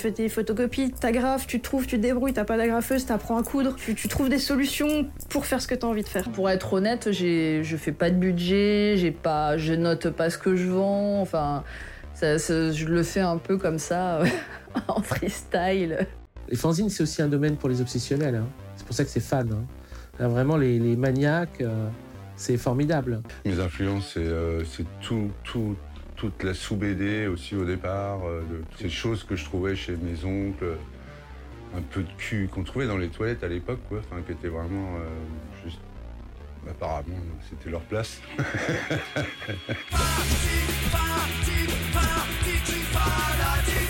fais tes photocopies, t'agrafes, tu trouves, tu te débrouilles, t'as pas d'agrafeuse, t'apprends à coudre, tu, tu trouves des solutions pour faire ce que t'as envie de faire. Pour être honnête, j'ai, je fais pas de budget, j'ai pas, je note pas ce que je vends, enfin, ça, ça- je le fais un peu comme ça, en freestyle. Les fanzines, c'est aussi un domaine pour les obsessionnels. hein. C'est pour ça que c'est fan. hein. Là, vraiment, les, les maniaques, euh, c'est formidable. Mes influences, c'est euh, c'est tout, tout, toute la sous-BD aussi au départ, euh, de- ces choses que je trouvais chez mes oncles, euh, un peu de cul qu'on trouvait dans les toilettes à l'époque, quoi, enfin, qui étaient vraiment euh, juste. Apparemment, c'était leur place.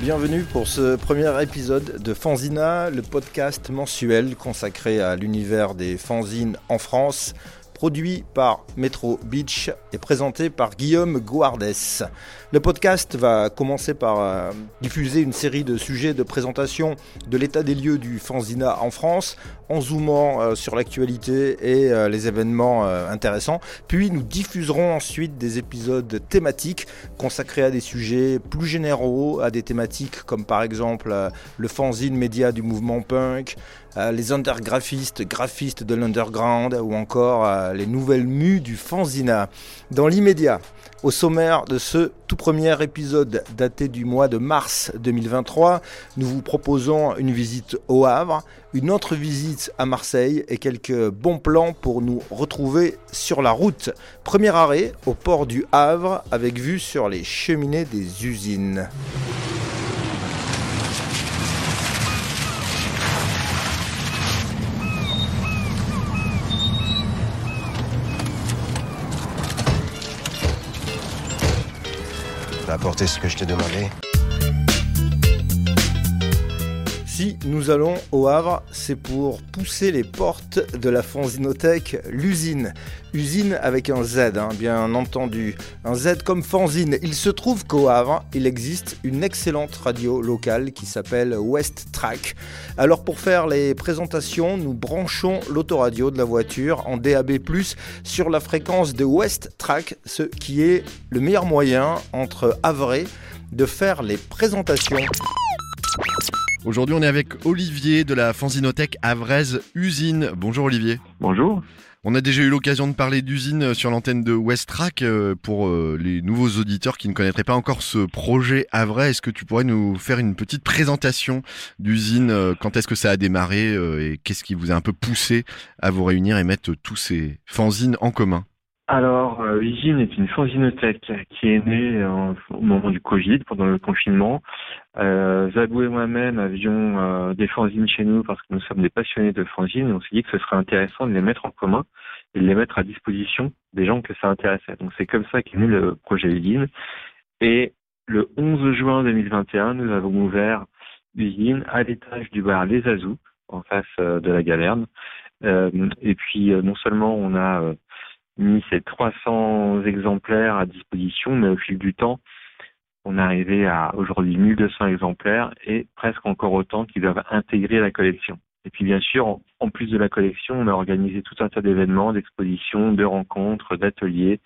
Bienvenue pour ce premier épisode de Fanzina, le podcast mensuel consacré à l'univers des fanzines en France, produit par Metro Beach et présenté par Guillaume Guardes. Le podcast va commencer par euh, diffuser une série de sujets de présentation de l'état des lieux du fanzina en France, en zoomant euh, sur l'actualité et euh, les événements intéressants. Puis nous diffuserons ensuite des épisodes thématiques consacrés à des sujets plus généraux, à des thématiques comme par exemple le fanzine média du mouvement punk, les undergraphistes, graphistes de l'underground ou encore euh, les nouvelles mues du fanzina. Dans l'immédiat, au sommaire de ce tout premier épisode daté du mois de mars 2023, nous vous proposons une visite au Havre, une autre visite à Marseille et quelques bons plans pour nous retrouver sur la route. Premier arrêt au port du Havre avec vue sur les cheminées des usines. T'as apporté ce que je t'ai demandé Si nous allons au Havre, c'est pour pousser les portes de la fanzinothèque L'Usine. Usine avec un Z, hein, bien entendu. Un Z comme fanzine. Il se trouve qu'au Havre, il existe une excellente radio locale qui s'appelle West Track. Alors pour faire les présentations, nous branchons l'autoradio de la voiture en DAB+, sur la fréquence de West Track, ce qui est le meilleur moyen entre Havre de faire les présentations. Aujourd'hui, on est avec Olivier de la Fanzinothèque Avraise Usine. Bonjour Olivier. Bonjour. On a déjà eu l'occasion de parler d'usine sur l'antenne de Westrack. Euh, Pour euh, les nouveaux auditeurs qui ne connaîtraient pas encore ce projet Avray, est-ce que tu pourrais nous faire une petite présentation d'usine euh, Quand est-ce que ça a démarré et qu'est-ce qui vous a un peu poussé à vous réunir et mettre tous ces fanzines en commun? Alors, euh, Usine est une fanzinothèque qui est née en- au moment du Covid, pendant le confinement. Euh, Zabou et moi-même avions euh, des fanzines chez nous parce que nous sommes des passionnés de fanzines et on s'est dit que ce serait intéressant de les mettre en commun et de les mettre à disposition des gens que ça intéressait. Donc c'est comme ça qu'est né le projet Usine. Et le 11 juin 2021, nous avons ouvert Usine à l'étage du bar Les Azous, en face euh, de la Galerne. Euh, et puis euh, non seulement on a euh, mis ces 300 exemplaires à disposition, mais au fil du temps, on est arrivé à aujourd'hui 1200 exemplaires et presque encore autant qui doivent intégrer la collection. Et puis bien sûr, en- plus de la collection, on a organisé tout un tas d'événements, d'expositions, de rencontres, d'ateliers,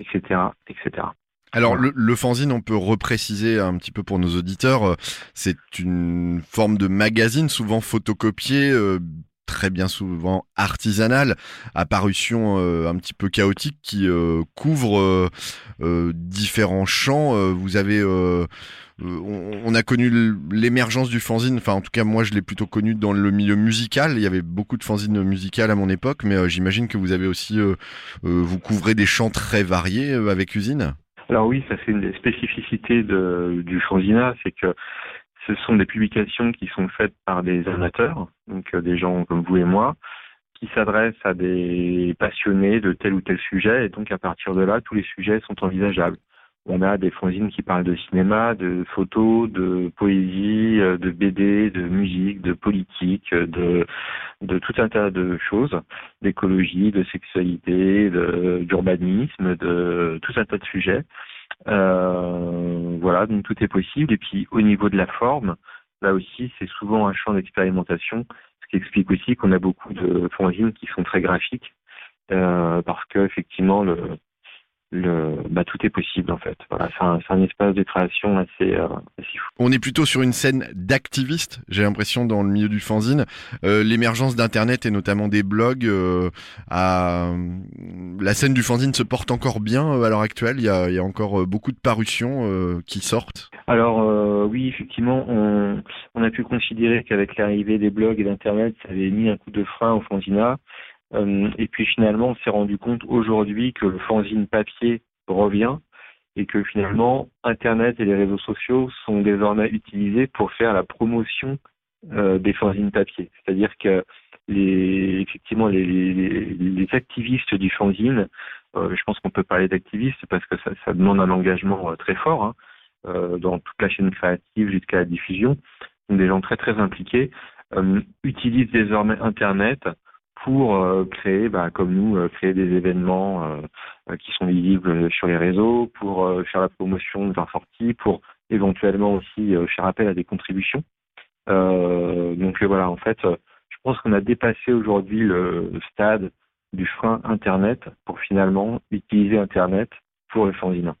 etc., etc. Alors le, le fanzine, on peut repréciser un petit peu pour nos auditeurs, euh, c'est une forme de magazine souvent photocopié, euh, très bien souvent artisanal, à parution euh, un petit peu chaotique qui euh, couvre euh, euh, différents champs. Vous avez on, a connu l'émergence du fanzine, enfin en tout cas moi je l'ai plutôt connu dans le milieu musical, il y avait beaucoup de fanzines musicales à mon époque, mais j'imagine que vous avez aussi, vous couvrez des champs très variés avec Usine? Alors oui, ça c'est une des spécificités de, du fanzina, c'est que ce sont des publications qui sont faites par des amateurs, donc euh, des gens comme vous et moi, qui s'adressent à des passionnés de tel ou tel sujet, et donc à partir de là, tous les sujets sont envisageables. On a des fanzines qui parlent de cinéma, de photos, de poésie, euh, de BD, de musique, de politique, euh, de, tout un tas de choses, d'écologie, de sexualité, d'urbanisme, de tout un tas de sujets. Euh, voilà, donc tout est possible. Et puis au niveau de la forme, là aussi, c'est souvent un champ d'expérimentation, Ce qui explique aussi qu'on a beaucoup de fanzines qui sont très graphiques, euh, parce que effectivement le, le, bah, tout est possible en fait. Voilà, c'est un, un, espace de création assez, euh, assez, fou. On est plutôt sur une scène d'activistes, j'ai l'impression, dans le milieu du fanzine. Euh, L'émergence d'Internet et notamment des blogs, euh, à... la scène du fanzine se porte encore bien euh, à l'heure actuelle. Il y, a, il y a, encore beaucoup de parutions euh, qui sortent. Alors oui, effectivement, on, on, a pu considérer qu'avec l'arrivée des blogs et d'Internet, ça avait mis un coup de frein au fanzina. Euh, et puis finalement, on s'est rendu compte aujourd'hui que le fanzine papier revient et que finalement, Internet et les réseaux sociaux sont désormais utilisés pour faire la promotion euh, des fanzines papier. C'est-à-dire que les, effectivement, les, activistes du fanzine, euh, je pense qu'on peut parler d'activistes parce que ça, demande un engagement très fort hein, dans toute la chaîne créative jusqu'à la diffusion. Des gens très très impliqués utilisent désormais Internet pour euh, créer, bah, comme nous, euh, créer des événements euh, qui sont visibles sur les réseaux, pour faire la promotion de leurs sorties, pour éventuellement aussi faire appel à des contributions. donc voilà, en fait, je pense qu'on a dépassé aujourd'hui le stade du frein Internet pour finalement utiliser Internet pour le fanzine.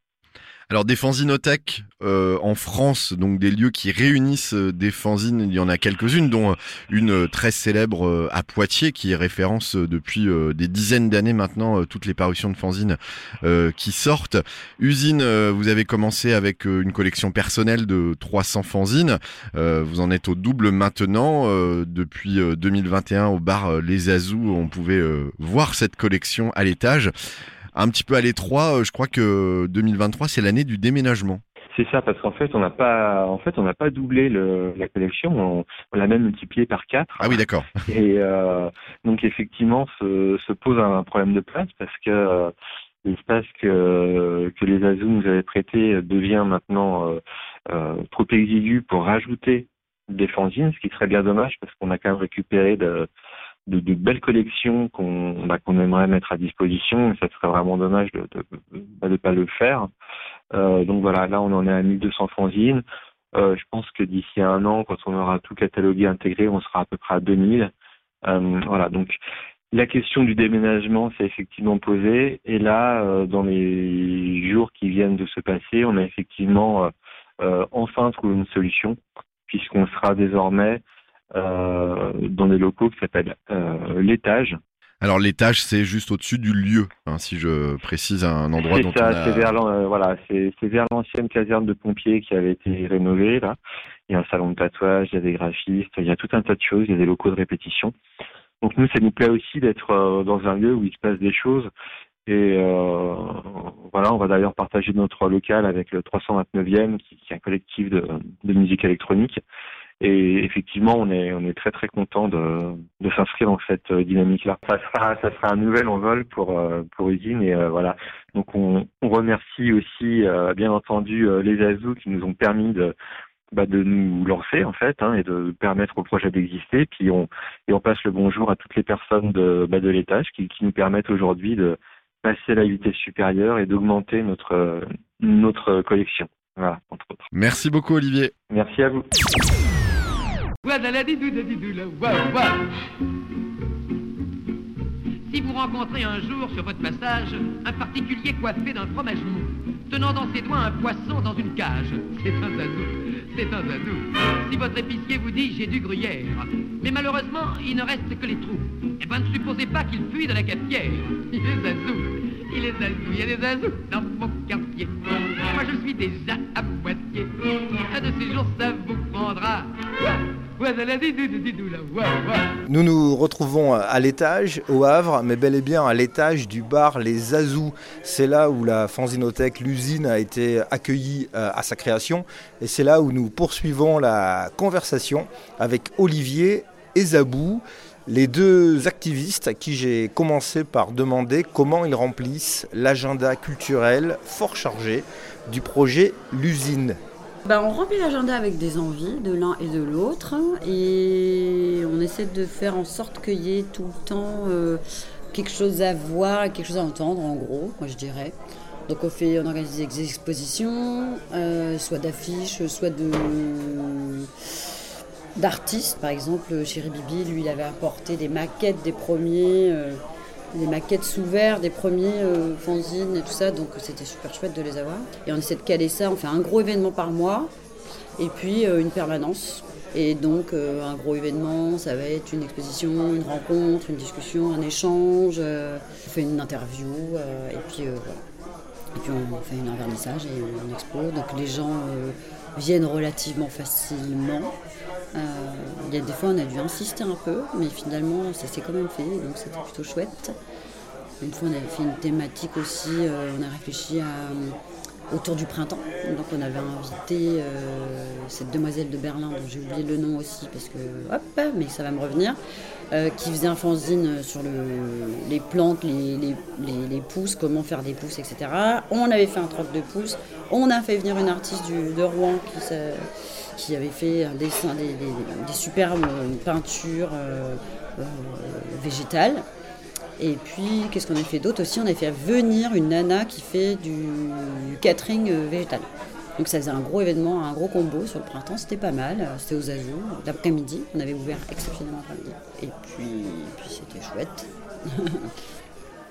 Alors des fanzinothèques euh, en France, donc des lieux qui réunissent euh, des fanzines, il y en a quelques-unes, dont euh, une très célèbre à Poitiers qui référence depuis des dizaines d'années maintenant toutes les parutions de fanzines qui sortent. Usine, vous avez commencé avec une collection personnelle de 300 fanzines. vous en êtes au double maintenant. depuis 2021 au bar Les Azous, on pouvait voir cette collection à l'étage un petit peu à l'étroit. Je crois que 2023, c'est l'année du déménagement. C'est ça, parce qu'en fait, on n'a pas, en fait, on n'a pas doublé le, la collection, on, on l'a même multiplié par quatre. Ah oui, d'accord. Et euh, donc effectivement, se, se, pose un problème de place parce que euh, l'espace que que les Azous nous avaient prêté devient maintenant euh, euh, trop exigu pour rajouter des fanzines, ce qui serait bien dommage parce qu'on a quand même récupéré de de, belles collections qu'on bah, qu'on aimerait mettre à disposition. ça serait vraiment dommage de ne de, pas le faire. Euh, donc voilà, là on en est à 1200 fanzines. Euh, je pense que d'ici un an, quand on aura tout catalogué intégré, on sera à peu près à 2000. Euh, voilà, donc la question du déménagement s'est effectivement posée. Et là, dans les jours qui viennent de se passer, on a effectivement enfin trouvé une solution, puisqu'on sera désormais dans des locaux qui s'appellent euh, l'étage. Alors l'étage, c'est juste au-dessus du lieu, hein, si je précise un endroit dont ça, on a... C'est vers, euh, voilà, c'est vers l'ancienne caserne de pompiers qui avait été rénovée là. Il y a un salon de tatouage, il y a des graphistes, il y a tout un tas de choses, il y a des locaux de répétition. Donc nous, ça nous plaît aussi d'être euh, dans un lieu où il se passe des choses. Et euh, voilà, on va d'ailleurs partager notre local avec le 329e, qui, qui est un collectif de, de musique électronique. Et effectivement, on est, on est très très content de, de s'inscrire dans cette dynamique-là. Ça sera, ça sera un nouvel envol pour pour Usine et euh, voilà. Donc on, on remercie aussi euh, bien entendu euh, les Azous qui nous ont permis de bah, de nous lancer en fait hein, et de permettre au projet d'exister. Puis on et on passe le bonjour à toutes les personnes de bah, de l'étage qui, qui nous permettent aujourd'hui de passer à la vitesse supérieure et d'augmenter notre notre collection. Voilà, entre autres. Merci beaucoup Olivier. Merci à vous. Si vous rencontrez un jour sur votre passage un particulier coiffé d'un fromage mou, tenant dans ses doigts un poisson dans une cage, c'est un zazou, c'est un zazou. Si votre épicier vous dit j'ai du gruyère, mais malheureusement il ne reste que les trous, eh ben ne supposez pas qu'il fuit de la cafetière. Il est zazou, il est zazou, il y a des zazous dans mon quartier. Moi je suis déjà à moitié, un de ces jours ça vous prendra. Nous nous retrouvons à l'étage, au Havre, mais bel et bien à l'étage du bar Les Azous. C'est là où la fanzinothèque, l'usine, a été accueillie à sa création. Et c'est là où nous poursuivons la conversation avec Olivier et Zabou, les deux activistes à qui j'ai commencé par demander comment ils remplissent l'agenda culturel fort chargé du projet L'usine. Ben, on remplit l'agenda avec des envies de l'un et de l'autre et on essaie de faire en sorte qu'il y ait tout le temps euh, quelque chose à voir, quelque chose à entendre en gros, moi je dirais. Donc on, fait, on organise des expositions, euh, soit d'affiches, soit d'artistes. Par exemple, Chéri Bibi, lui, il avait apporté des maquettes des premiers, euh, des maquettes sous verre des premiers euh, fanzines et tout ça. Donc c'était super chouette de les avoir. Et on essaie de caler ça. On fait un gros événement par mois et puis euh, une permanence. Et donc euh, un gros événement, ça va être une exposition, une rencontre, une discussion, un échange. on fait une interview et puis voilà. Et puis on fait un vernissage et une expo. Donc les gens viennent relativement facilement. Euh, Il y a des fois on a dû insister un peu, mais finalement ça s'est quand même fait, donc c'était plutôt chouette. Une fois on avait fait une thématique aussi, euh, on a réfléchi euh, autour du printemps. Donc on avait invité cette demoiselle de Berlin dont j'ai oublié le nom aussi parce que hop, mais ça va me revenir, qui faisait un fanzine sur le, les plantes, les, les, les- pousses, comment faire des pousses, etc. On avait fait un troc de pousses. On a fait venir une artiste du- de Rouen qui, s'a- qui avait fait des, superbes peintures euh, euh, végétales. Et puis, qu'est-ce qu'on a fait d'autre aussi? On a fait venir une nana qui fait du, catering euh, végétal. Donc ça faisait un gros événement, un gros combo sur le printemps, c'était pas mal. C'était aux Azous, l'après-midi, on avait ouvert exceptionnellement l'après-midi. Et puis c'était chouette.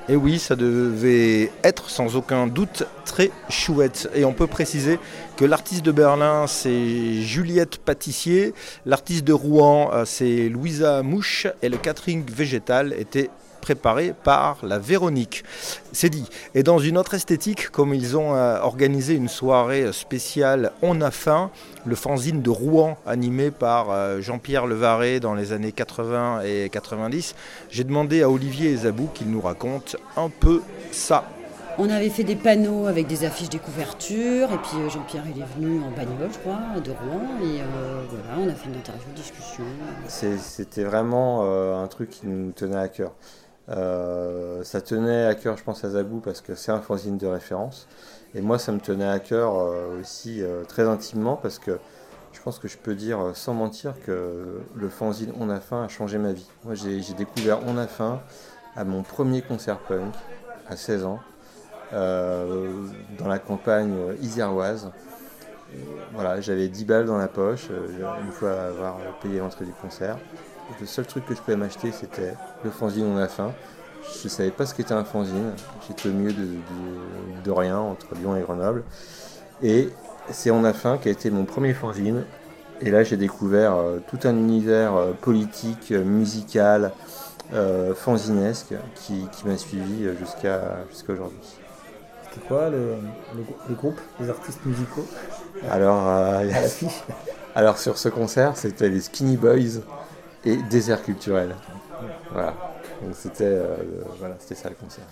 Et oui, ça devait être sans aucun doute très chouette. Et on peut préciser que l'artiste de Berlin, c'est Juliette Pâtissier, l'artiste de Rouen, euh, c'est Louisa Mouche, et le catering végétal était préparé par la Véronique. C'est dit. Et dans une autre esthétique, comme ils ont euh, organisé une soirée spéciale On a faim, le fanzine de Rouen animé par euh, Jean-Pierre Levaret dans les années 80 et 90, j'ai demandé à Olivier et Zabou qu'ils nous racontent un peu ça. On avait fait des panneaux avec des affiches des couvertures, et puis euh, Jean-Pierre il est venu en bagnole, je crois, de Rouen, et euh, voilà, on a fait une interview, une discussion. C'était vraiment euh, un truc qui nous tenait à cœur. Euh, ça tenait à cœur, je pense, à Zabou parce que c'est un fanzine de référence. Et moi, ça me tenait à cœur euh, aussi euh, très intimement parce que je pense que je peux dire sans mentir que le fanzine On a faim a changé ma vie. Moi, j'ai découvert On a faim à mon premier concert punk à 16 ans dans la campagne iséroise. Voilà, j'avais 10 balles dans la poche une fois avoir payé l'entrée du concert. Le seul truc que je pouvais m'acheter, c'était le fanzine On a faim. Je ne savais pas ce qu'était un fanzine. J'étais au milieu de, de- de rien entre Lyon et Grenoble. Et c'est On a faim qui a été mon premier fanzine. Et là, j'ai découvert euh, tout un univers euh, politique, euh, musical, euh, fanzinesque qui, qui m'a suivi jusqu'à aujourd'hui. C'était quoi le, le, le groupe, les artistes musicaux? Alors, à alors sur ce concert, c'était les Skinny Boys et Désert Culturel. Voilà. Donc c'était euh, le- voilà, c'était ça le concert.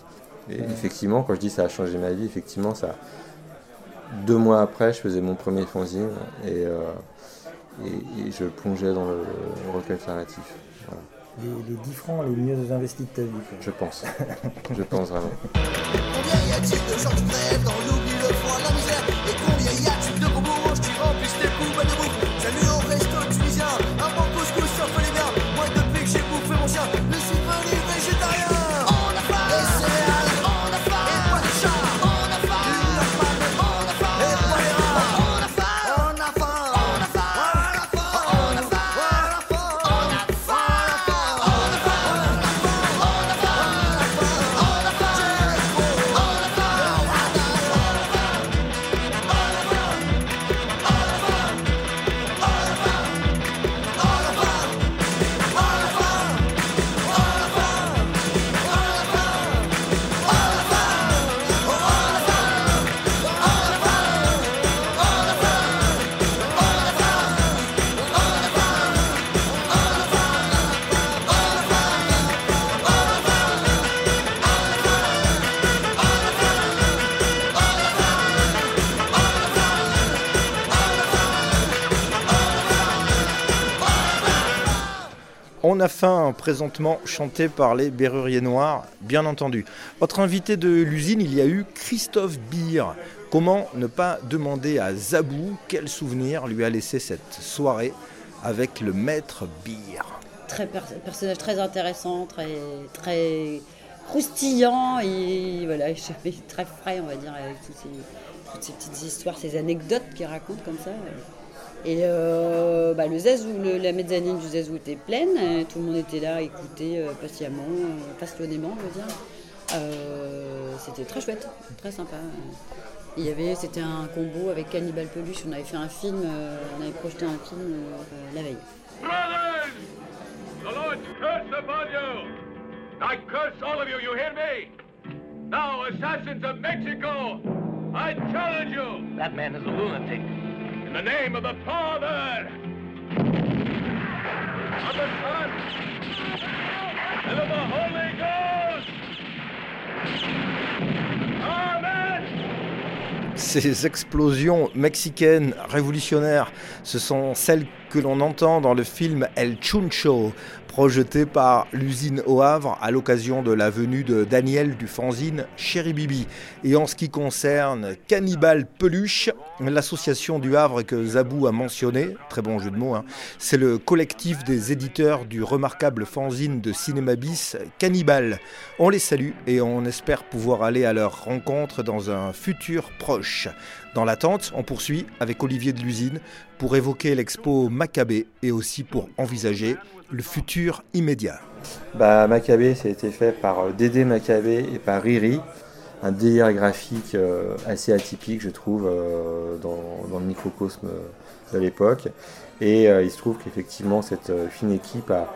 Et effectivement, quand je dis ça a changé ma vie, effectivement, ça. Deux mois après, je faisais mon premier fanzine et, euh, et, et je plongeais dans le rock alternatif. Voilà. les, les 10 francs les mieux investis de ta vie. quoi. Je pense. je pense vraiment. On a faim, présentement chanté par les Berruriers Noirs, bien entendu. Autre invité de l'usine, il y a eu Christophe Beer. Comment ne pas demander à Zabou quel souvenir lui a laissé cette soirée avec le maître Beer Très per- personnage très intéressant, très, très croustillant et voilà, très frais, on va dire, avec toutes ces petites histoires, ces anecdotes qu'il raconte comme ça. Et euh, bah, le zazou, le- la mezzanine du zazou était pleine, euh, tout le monde était là à écouter euh, patiemment, euh, passionnément, je veux dire. Euh, c'était très chouette, très sympa. Il y avait, c'était un combo avec Cannibal Peluche, on avait fait un film, euh, on avait projeté un film euh, la veille. Brothers! The Lord's curse upon you! I curse all of you, you hear me? Now, assassins of Mexico, I challenge you! That man is a lunatic. Ces explosions mexicaines révolutionnaires, ce sont celles que l'on entend dans le film El Chuncho, projeté par l'usine au Havre à l'occasion de la venue de Daniel du fanzine Chéri Bibi. Et en ce qui concerne Cannibal Peluche, l'association du Havre que Zabou a mentionné, très bon jeu de mots, hein, c'est le collectif des éditeurs du remarquable fanzine de Cinéma Bis Cannibal. On les salue et on espère pouvoir aller à leur rencontre dans un futur proche. Dans l'attente, on poursuit avec Olivier de l'usine pour évoquer l'expo Maccabée et aussi pour envisager le futur immédiat. Bah, Maccabée, ça a été fait par euh, Dédé Maccabée et par Riri. Un délire graphique euh, assez atypique, je trouve, euh, dans, le microcosme de l'époque. Et il se trouve qu'effectivement, cette fine équipe a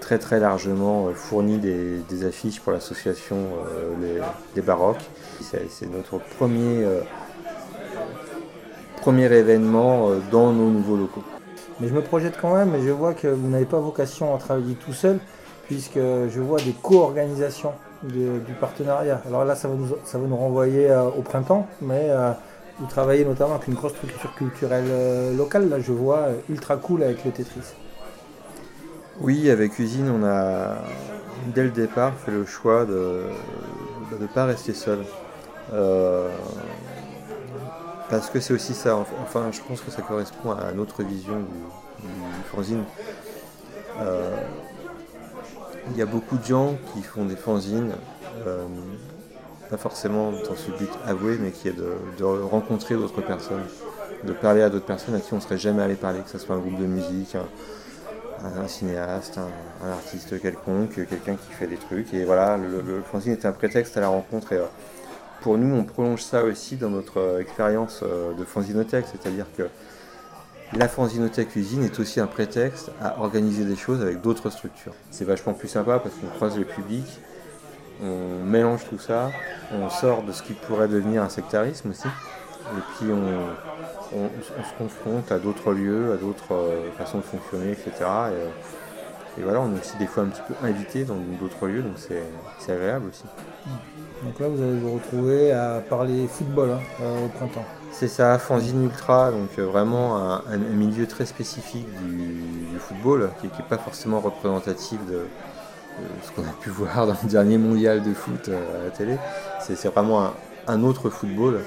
très très largement fourni des, des affiches pour l'association les Baroques. C'est notre premier, premier événement euh, dans nos nouveaux locaux. Mais je me projette quand même et je vois que vous n'avez pas vocation à travailler tout seul, puisque je vois des co-organisations de- du partenariat. Alors là, ça va nous, ça va nous renvoyer euh, au printemps, mais euh, vous travaillez notamment avec une grosse structure culturelle euh, locale. Là, je vois ultra cool avec le Tetris. Oui, avec Usine, on a dès le départ fait le choix de ne pas rester seul. Parce que c'est aussi ça, enfin je pense que ça correspond à notre vision du, du fanzine. Euh, Il y a beaucoup de gens qui font des fanzines, euh, pas forcément dans ce but avoué, mais qui est de, rencontrer d'autres personnes, de parler à d'autres personnes à qui on ne serait jamais allé parler, que ce soit un groupe de musique, un, cinéaste, un, artiste quelconque, quelqu'un qui fait des trucs. Et voilà, le, le fanzine est un prétexte à la rencontre. Euh, pour nous, on prolonge ça aussi dans notre euh, expérience euh, de fanzinothèque, c'est-à-dire que la fanzinothèque usine est aussi un prétexte à organiser des choses avec d'autres structures. C'est vachement plus sympa parce qu'on croise le public, on mélange tout ça, on sort de ce qui pourrait devenir un sectarisme aussi, et puis on, se confronte à d'autres lieux, à d'autres euh, façons de fonctionner, etc. Et, et voilà, on est aussi des fois un petit peu invité dans d'autres lieux, donc c'est agréable aussi. Donc là, vous allez vous retrouver à parler football hein, euh, au printemps. C'est ça, Fanzine Ultra, donc euh, vraiment un, un milieu très spécifique du, du football, qui n'est pas forcément représentatif de, de ce qu'on a pu voir dans le dernier mondial de foot euh, à la télé. C'est vraiment un, un autre football.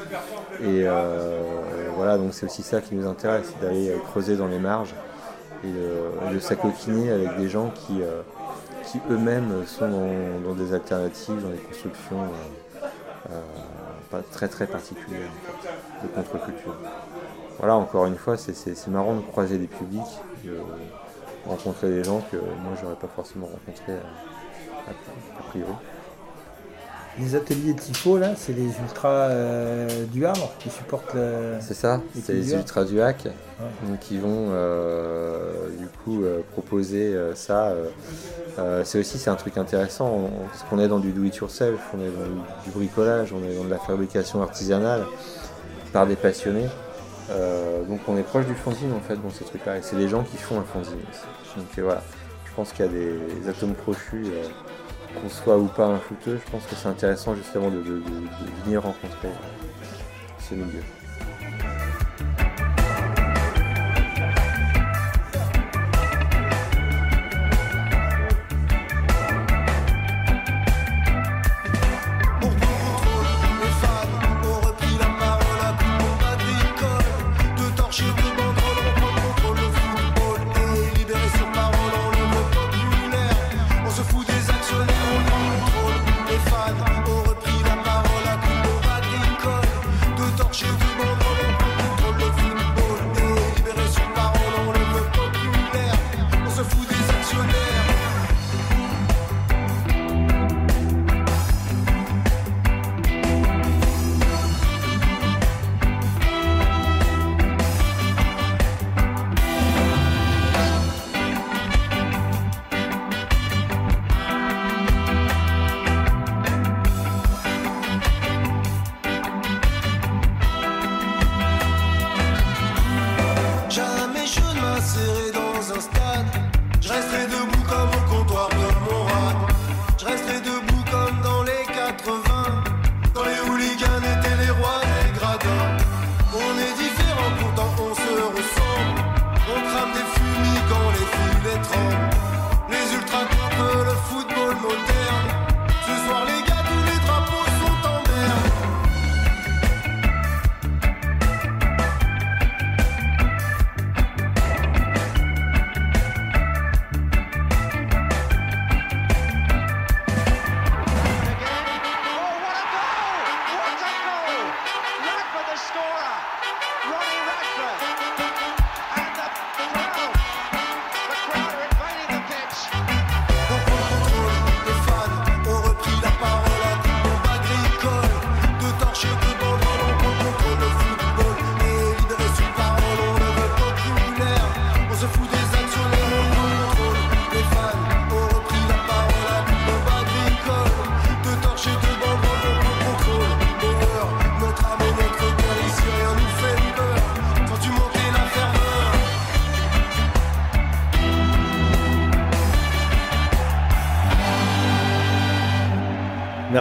Et euh, voilà, donc c'est aussi ça qui nous intéresse, c'est d'aller creuser dans les marges et de, de s'acoquiner avec des gens qui, euh, qui eux-mêmes sont dans, dans des alternatives, dans des constructions euh, euh, pas très très particulières de contre-culture. Voilà, encore une fois, c'est- marrant de croiser des publics, de rencontrer des gens que moi j'aurais pas forcément rencontrés euh, a priori. Les ateliers Tifo, là, c'est les ultras euh, du Havre qui supportent le. C'est ça, c'est les ultras du hack Ouais. donc, qui vont euh, du coup euh, proposer ça. c'est aussi c'est un truc intéressant on- on- parce qu'on est dans du do it yourself, on est dans du bricolage, on est dans de la fabrication artisanale par des passionnés. Donc on est proche du fanzine en fait dans ces trucs-là et c'est les gens qui font un fanzine. aussi. Donc voilà, je pense qu'il y a des atomes crochus. Qu'on soit ou pas un footeux, je pense que c'est intéressant justement de venir rencontrer ce milieu.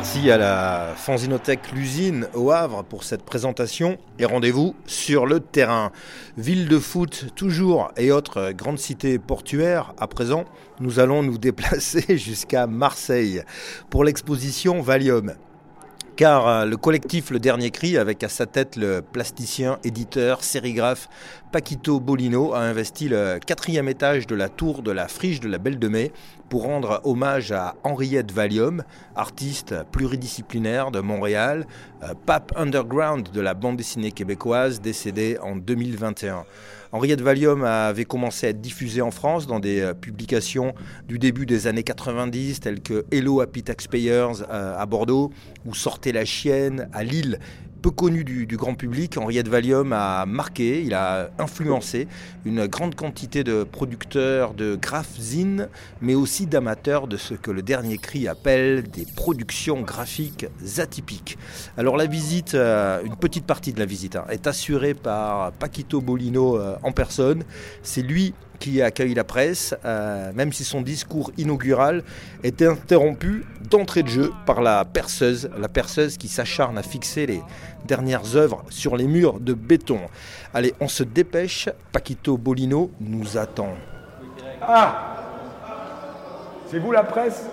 Merci à la Fanzinothèque L'Usine au Havre pour cette présentation et rendez-vous sur le terrain. Ville de foot toujours et autres grandes cités portuaires. À présent, nous allons nous déplacer jusqu'à Marseille pour l'exposition Valium car euh, le collectif Le Dernier Cri, avec à sa tête le plasticien, éditeur, sérigraphe Paquito Bolino, a investi le quatrième étage de la tour de la Friche de la Belle de Mai pour rendre hommage à Henriette Valium, artiste pluridisciplinaire de Montréal, euh, pape underground de la bande dessinée québécoise, décédée en 2021. Henriette Valium avait commencé à être diffusée en France dans des euh, publications du début des années 90, telles que Hello Happy Taxpayers euh, à Bordeaux ou Sortez la chienne à Lille peu connu du, grand public, Henriette Valium a marqué, il a influencé une grande quantité de producteurs de graphzines, mais aussi d'amateurs de ce que le dernier cri appelle des productions graphiques atypiques. Alors la visite, euh, une petite partie de la visite, hein, est assurée par Paquito Bolino euh, en personne. C'est lui qui accueille la presse, euh, même si son discours inaugural est interrompu d'entrée de jeu par la perceuse, la perceuse qui s'acharne à fixer les dernières œuvres sur les murs de béton. Allez, on se dépêche, Paquito Bolino nous attend. Ah C'est vous la presse?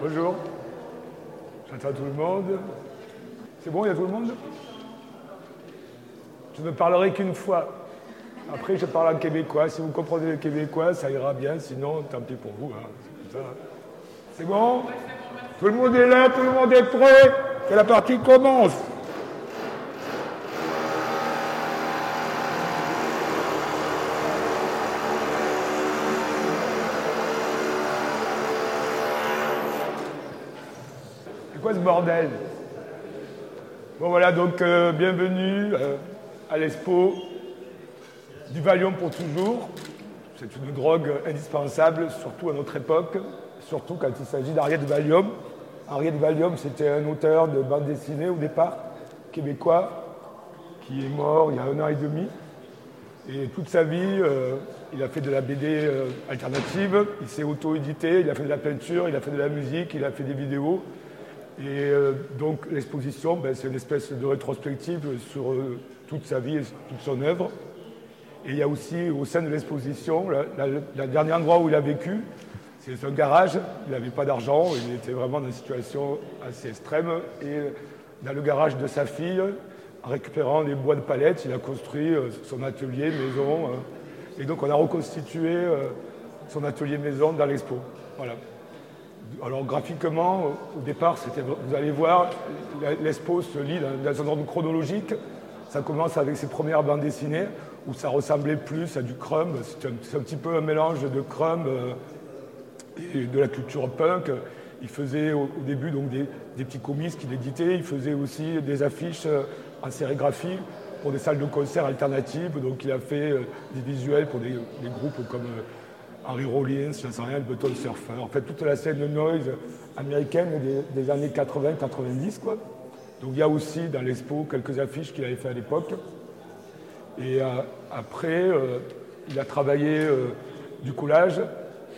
Bonjour. J'entends tout le monde. C'est bon, il y a tout le monde? Je ne parlerai qu'une fois. Après, je parle en québécois. Si vous comprenez le québécois, ça ira bien. Sinon, tant pis pour vous. hein. C'est bon? Tout le monde est là, tout le monde est prêt? Que la partie commence. C'est quoi ce bordel? Bon voilà, donc euh, bienvenue euh, à l'Expo du Valium pour toujours. C'est une drogue indispensable, surtout à notre époque, surtout quand il s'agit d'Ariette Valium. Ariette Valium, c'était un auteur de bande dessinée au départ, québécois, qui est mort il y a un an et demi. Et toute sa vie, euh, il a fait de la BD euh, alternative, il s'est auto-édité, il a fait de la peinture, il a fait de la musique, il a fait des vidéos. Et euh, donc l'exposition, ben, c'est une espèce de rétrospective sur toute sa vie et toute son œuvre. Et il y a aussi au sein de l'exposition, le dernier endroit où il a vécu, c'est un garage. Il n'avait pas d'argent, il était vraiment dans une situation assez extrême. Et dans le garage de sa fille, en récupérant des bois de palettes, il a construit euh, son atelier maison. euh. et donc on a reconstitué euh, son atelier maison dans l'expo. Voilà. Alors graphiquement, au départ, vous allez voir, l'expo se lit dans un ordre chronologique. Ça commence avec ses premières bandes dessinées, où ça ressemblait plus à du crumb. C'est un, petit peu un mélange de crumb euh, et de la culture punk. Il faisait au, début donc des, petits comics qu'il éditait. Il faisait aussi des affiches euh, en sérigraphie pour des salles de concert alternatives. Donc il a fait euh, des visuels pour des, groupes comme Harry Rollins, je ne sais rien, Button Surfer. En fait, toute la scène de noise américaine des, années 80-90, quoi. Donc il y a aussi dans l'expo quelques affiches qu'il avait fait à l'époque. Et euh, après, euh, il a travaillé euh, du collage,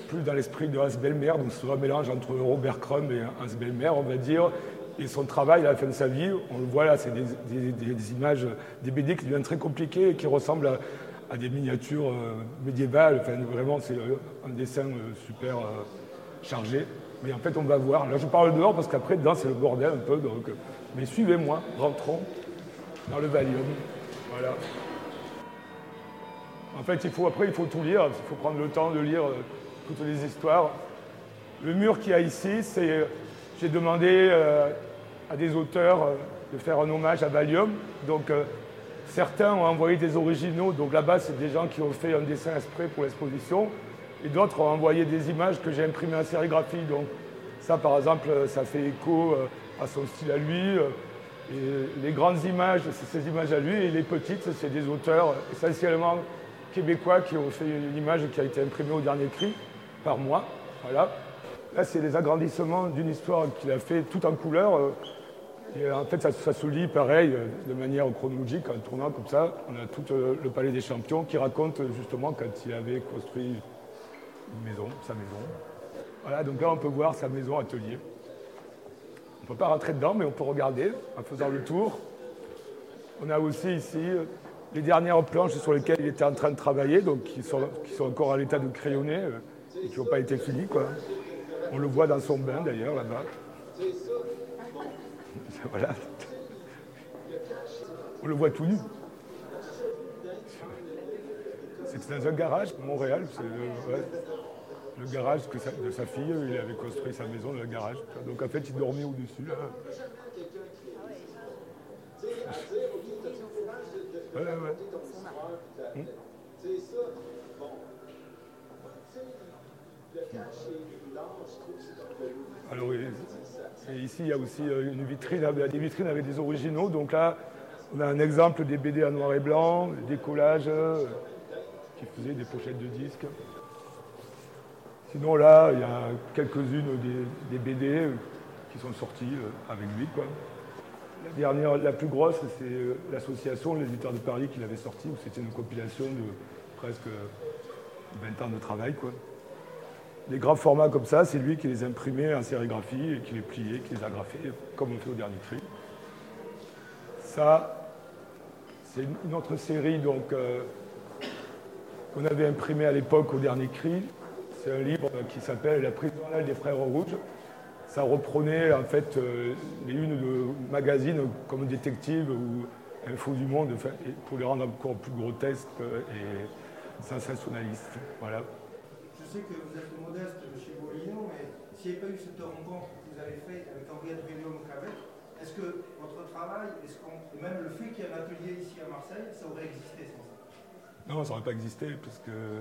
plus dans l'esprit de Hans Belmer, donc c'est un mélange entre Robert Crumb et Hans Belmer, on va dire. Et son travail à la fin de sa vie, on le voit là, c'est des, images, des BD qui deviennent très compliquées et qui ressemblent à, des miniatures médiévales. Enfin, vraiment, c'est un dessin super chargé. Mais en fait, on va voir. Là, je parle dehors parce qu'après, dedans, c'est le bordel un peu. Donc, mais suivez-moi, rentrons dans le Valium. Voilà. En fait, il faut, après, il faut tout lire. Il faut prendre le temps de lire euh, toutes les histoires. Le mur qu'il y a ici, c'est. euh, J'ai demandé euh, à des auteurs de faire un hommage à Valium. Donc, certains ont envoyé des originaux. Donc, là-bas, c'est des gens qui ont fait un dessin exprès pour l'exposition. Et d'autres ont envoyé des images que j'ai imprimées en sérigraphie. Donc, ça, par exemple, ça fait écho à son style à lui. les grandes images, c'est ces images à lui. Et les petites, c'est des auteurs essentiellement québécois qui ont fait une image qui a été imprimée au dernier cri par moi. Voilà. Là, c'est les agrandissements d'une histoire qu'il a fait tout en couleur. euh, Et en fait, ça, ça se lit pareil, euh, de manière chronologique, en tournant comme ça. On a tout euh, le Palais des Champions qui raconte justement quand il avait construit une maison, sa maison. Voilà, donc là, on peut voir sa maison atelier. On ne peut pas rentrer dedans, mais on peut regarder en faisant le tour. On a aussi ici les dernières planches sur lesquelles il était en train de travailler, donc qui sont, encore à l'état de crayonner euh, et qui n'ont pas été finies. Quoi. On le voit dans son bain d'ailleurs là-bas. Voilà. On le voit tout nu. C'était dans un garage Montréal. Le, ouais, le garage de sa fille. Il avait construit sa maison dans le garage. Donc en fait, il dormait au-dessus. Ouais. Hmm. Alors, et- ici, il y a aussi euh, une vitrine, des vitrines avec des originaux. Donc là, on a un exemple des BD en noir et blanc, des collages euh, qui faisaient des pochettes de disques. Sinon, là, il y a quelques-unes des, des BD euh, qui sont sorties avec lui. Quoi. La dernière, la plus grosse, c'est euh, l'association Les Éditeurs de Paris qui l'avait sortie, où c'était une compilation de presque 20 ans de travail. Quoi. Les grands formats comme ça, c'est lui qui les imprimait en sérigraphie et qui les pliait, qui les agrafait, comme on fait au dernier cri. Ça, c'est une autre série donc, euh, qu'on avait imprimée à l'époque au dernier cri. C'est un livre qui s'appelle La prise l'aile des frères rouges. Ça reprenait en fait euh, les unes de magazines comme Détective ou Info du Monde, pour les rendre encore plus grotesques et sensationnalistes. Voilà. Je sais que vous êtes modeste chez Bolino, mais s'il n'y avait pas eu cette rencontre que vous avez faite avec Henriette Québec, est-ce que votre travail, est-ce qu'on, même le fait qu'il y ait un atelier ici à Marseille, ça aurait existé sans ça? Non, ça n'aurait pas existé, parce que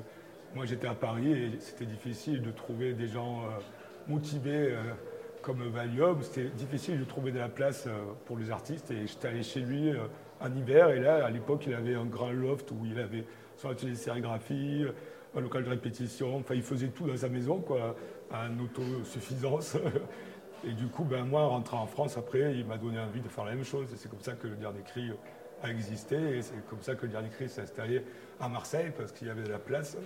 moi j'étais à Paris et c'était difficile de trouver des gens euh, motivés euh, comme Valium. C'était difficile de trouver de la place euh, pour les artistes et j'étais allé chez lui euh, en hiver et là, à l'époque, il avait un grand loft où il avait son atelier de sérigraphie, un local de répétition, enfin il faisait tout dans sa maison, quoi, en autosuffisance. Et du coup, ben, moi, en rentrant en France, après, il m'a donné envie de faire la même chose. Et c'est comme ça que le Dernier Cri a existé. Et c'est comme ça que le Dernier Cri s'est installé à Marseille, parce qu'il y avait de la place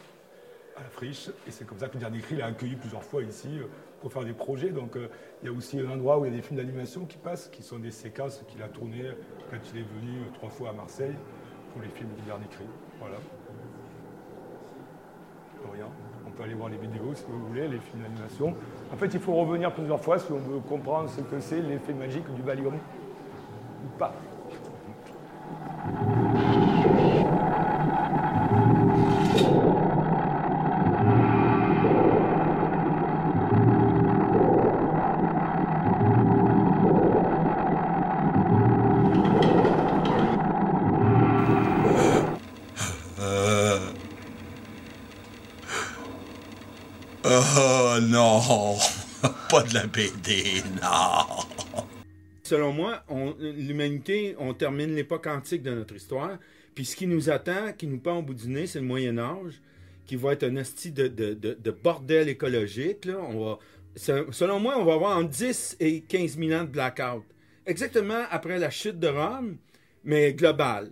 à la friche. Et c'est comme ça que le Dernier Cri l'a accueilli plusieurs fois ici pour faire des projets. Donc euh, il y a aussi un endroit où il y a des films d'animation qui passent, qui sont des séquences qu'il a tournées quand il est venu trois fois à Marseille pour les films du Dernier Cri. Voilà. Rien. On peut aller voir les vidéos si vous voulez, les films d'animation. En fait, il faut revenir plusieurs fois si on veut comprendre ce que c'est l'effet magique du Valium. Ou pas. Euh... Oh non, pas de la BD, non. Selon moi, l'humanité, on termine l'époque antique de notre histoire. Puis ce qui nous attend, qui nous pend au bout du nez, c'est le Moyen Âge, qui va être un asti de, de- de- de bordel écologique. Là. On va, se- selon moi, on va avoir entre 10 et 15 000 ans de blackout. Exactement après la chute de Rome, mais global.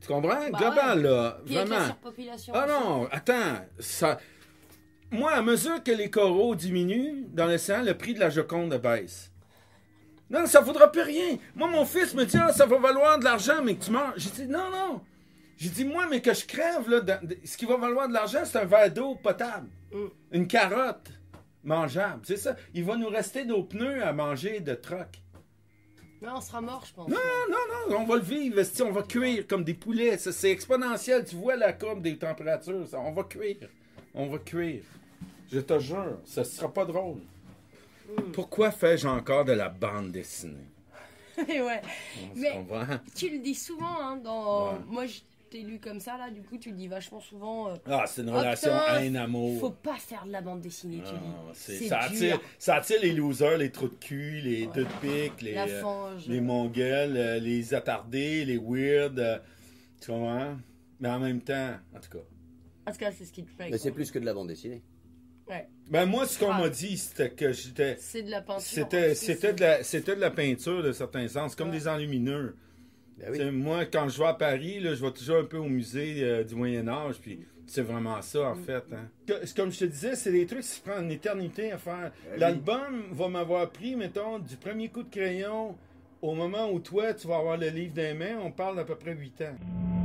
Tu comprends? Bah global, ouais. là. Puis avec la vraiment. surpopulation Ah aussi. non, attends. Ça... Moi, à mesure que les coraux diminuent dans l'océan, le prix de la Joconde baisse. Non, ça vaudra plus rien. Moi, mon fils me dit, ah, ça va valoir de l'argent, mais que tu meurs. J'ai dit, non, non. J'ai dit, moi, mais que je crève, là, dans- ce qui va valoir de l'argent, c'est un verre d'eau potable. Une carotte mangeable. C'est ça. Il va nous rester nos pneus à manger de troc. Non, on sera mort, je pense. Non, non, non, on va le vivre. On va cuire comme des poulets. C'est exponentiel. Tu vois la courbe des températures. ça, on va cuire. On va cuire. Je te jure, ça sera pas drôle. Pourquoi fais-je encore de la bande dessinée? ouais. On se Mais comprend. tu le dis souvent, hein, dans... Ouais. Moi, je t'ai lu comme ça, là, du coup, tu le dis vachement souvent. euh, Ah, c'est une relation putain, haine-amour. Faut pas faire de la bande dessinée, tu Ah, dis. ça, attire, ça attire les losers, les trous de cul, les deux de pique, les, euh, les mongols, euh, les attardés, les weird. euh, tu comprends? Mais en même temps, en tout cas. En tout cas, c'est ce qui te plaît. Mais c'est plus que de la bande dessinée. Ouais. Ben moi, ce qu'on Ah. m'a dit, c'était que j'étais. C'est de la peinture. C'était, de la, c'était de la peinture de certains sens, comme des enlumineux. Ben sais, Moi, quand je vais à Paris, là, je vais toujours un peu au musée euh, du Moyen Âge, puis C'est vraiment ça, en fait. hein. Que- Comme je te disais, c'est des trucs qui se prennent une éternité à faire. oui. L'album va m'avoir pris, mettons, du premier coup de crayon au moment où toi, tu vas avoir le livre des mains, on parle d'à peu près 8 ans.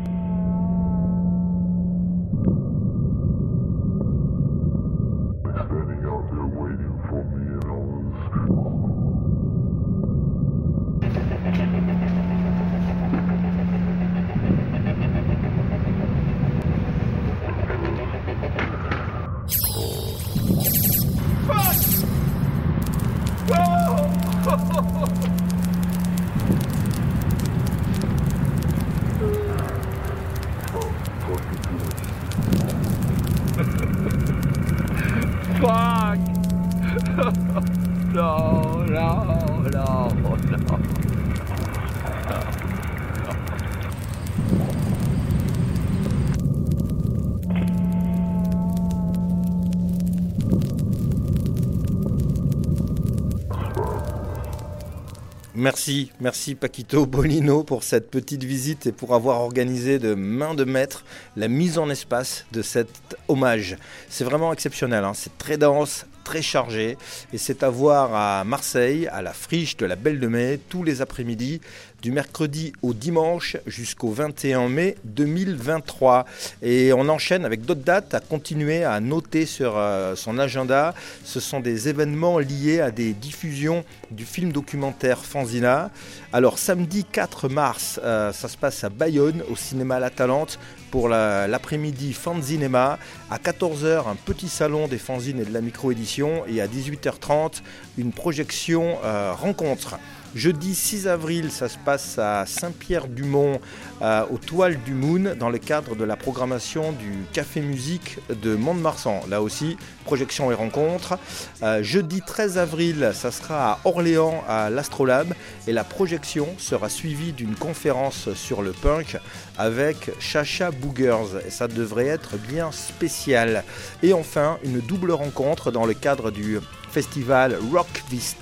Merci, merci Paquito Bolino pour cette petite visite et pour avoir organisé de main de maître la mise en espace de cet hommage. C'est vraiment exceptionnel, hein. c'est très dense, très chargé et c'est à voir à Marseille, à la friche de la Belle de Mai, tous les après-midi, du mercredi au dimanche jusqu'au 21 mai 2023. Et on enchaîne avec d'autres dates à continuer à noter sur euh, son agenda. Ce sont des événements liés à des diffusions du film documentaire Fanzina. Alors samedi 4 mars, euh, ça se passe à Bayonne au cinéma La Talente pour la- l'après-midi Fanzinéma. À 14h, un petit salon des fanzines et de la micro-édition. Et à 18h30, une projection euh, rencontre. Jeudi 6 avril, ça se passe à Saint-Pierre-du-Mont, euh, aux Toiles du Moon, dans le cadre de la programmation du Café Musique de Mont-de-Marsan. Là aussi, projection et rencontre. Euh, jeudi 13 avril, ça sera à Orléans, à l'Astrolabe, et la projection sera suivie d'une conférence sur le punk avec Chacha Boogers. Et ça devrait être bien spécial. Et enfin, une double rencontre dans le cadre du festival Rock This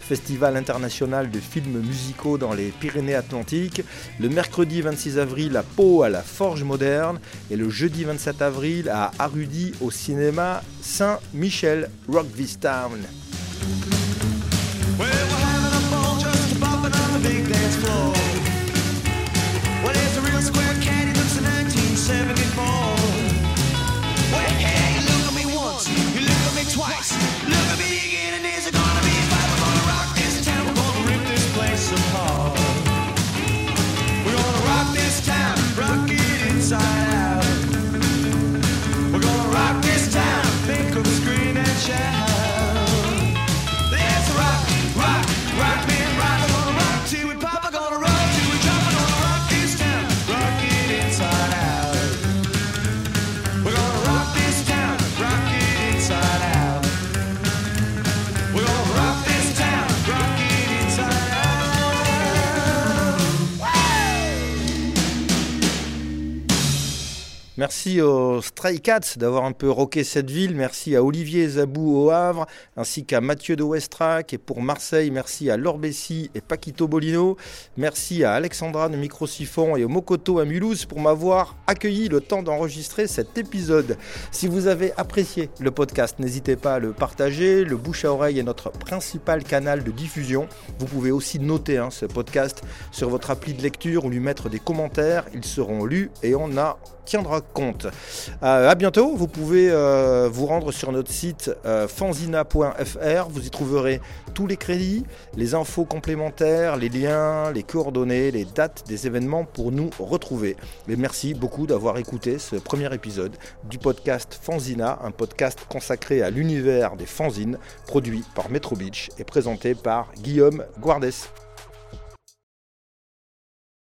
festival international de films musicaux dans les Pyrénées-Atlantiques, le mercredi 26 avril à Pau à la Forge Moderne et le jeudi 27 avril à Arudi au cinéma Saint-Michel Rock This Town. Merci aux Stray Cats d'avoir un peu rocké cette ville. Merci à Olivier Zabou au Havre, ainsi qu'à Mathieu de Westrac. Et pour Marseille, merci à Laure et Paquito Bolino. Merci à Alexandra de Microsiphon et au Mokoto à Mulhouse pour m'avoir accueilli le temps d'enregistrer cet épisode. Si vous avez apprécié le podcast, n'hésitez pas à le partager. Le bouche à oreille est notre principal canal de diffusion. Vous pouvez aussi noter hein, ce podcast sur votre appli de lecture ou lui mettre des commentaires. Ils seront lus et on en tiendra compte. Euh, à bientôt. Vous pouvez euh, vous rendre sur notre site euh, fanzina.fr. Vous y trouverez tous les crédits, les infos complémentaires, les liens, les coordonnées, les dates des événements pour nous retrouver. Et merci beaucoup d'avoir écouté ce premier épisode du podcast Fanzina, un podcast consacré à l'univers des fanzines, produit par Metro Beach et présenté par Guillaume Guardès.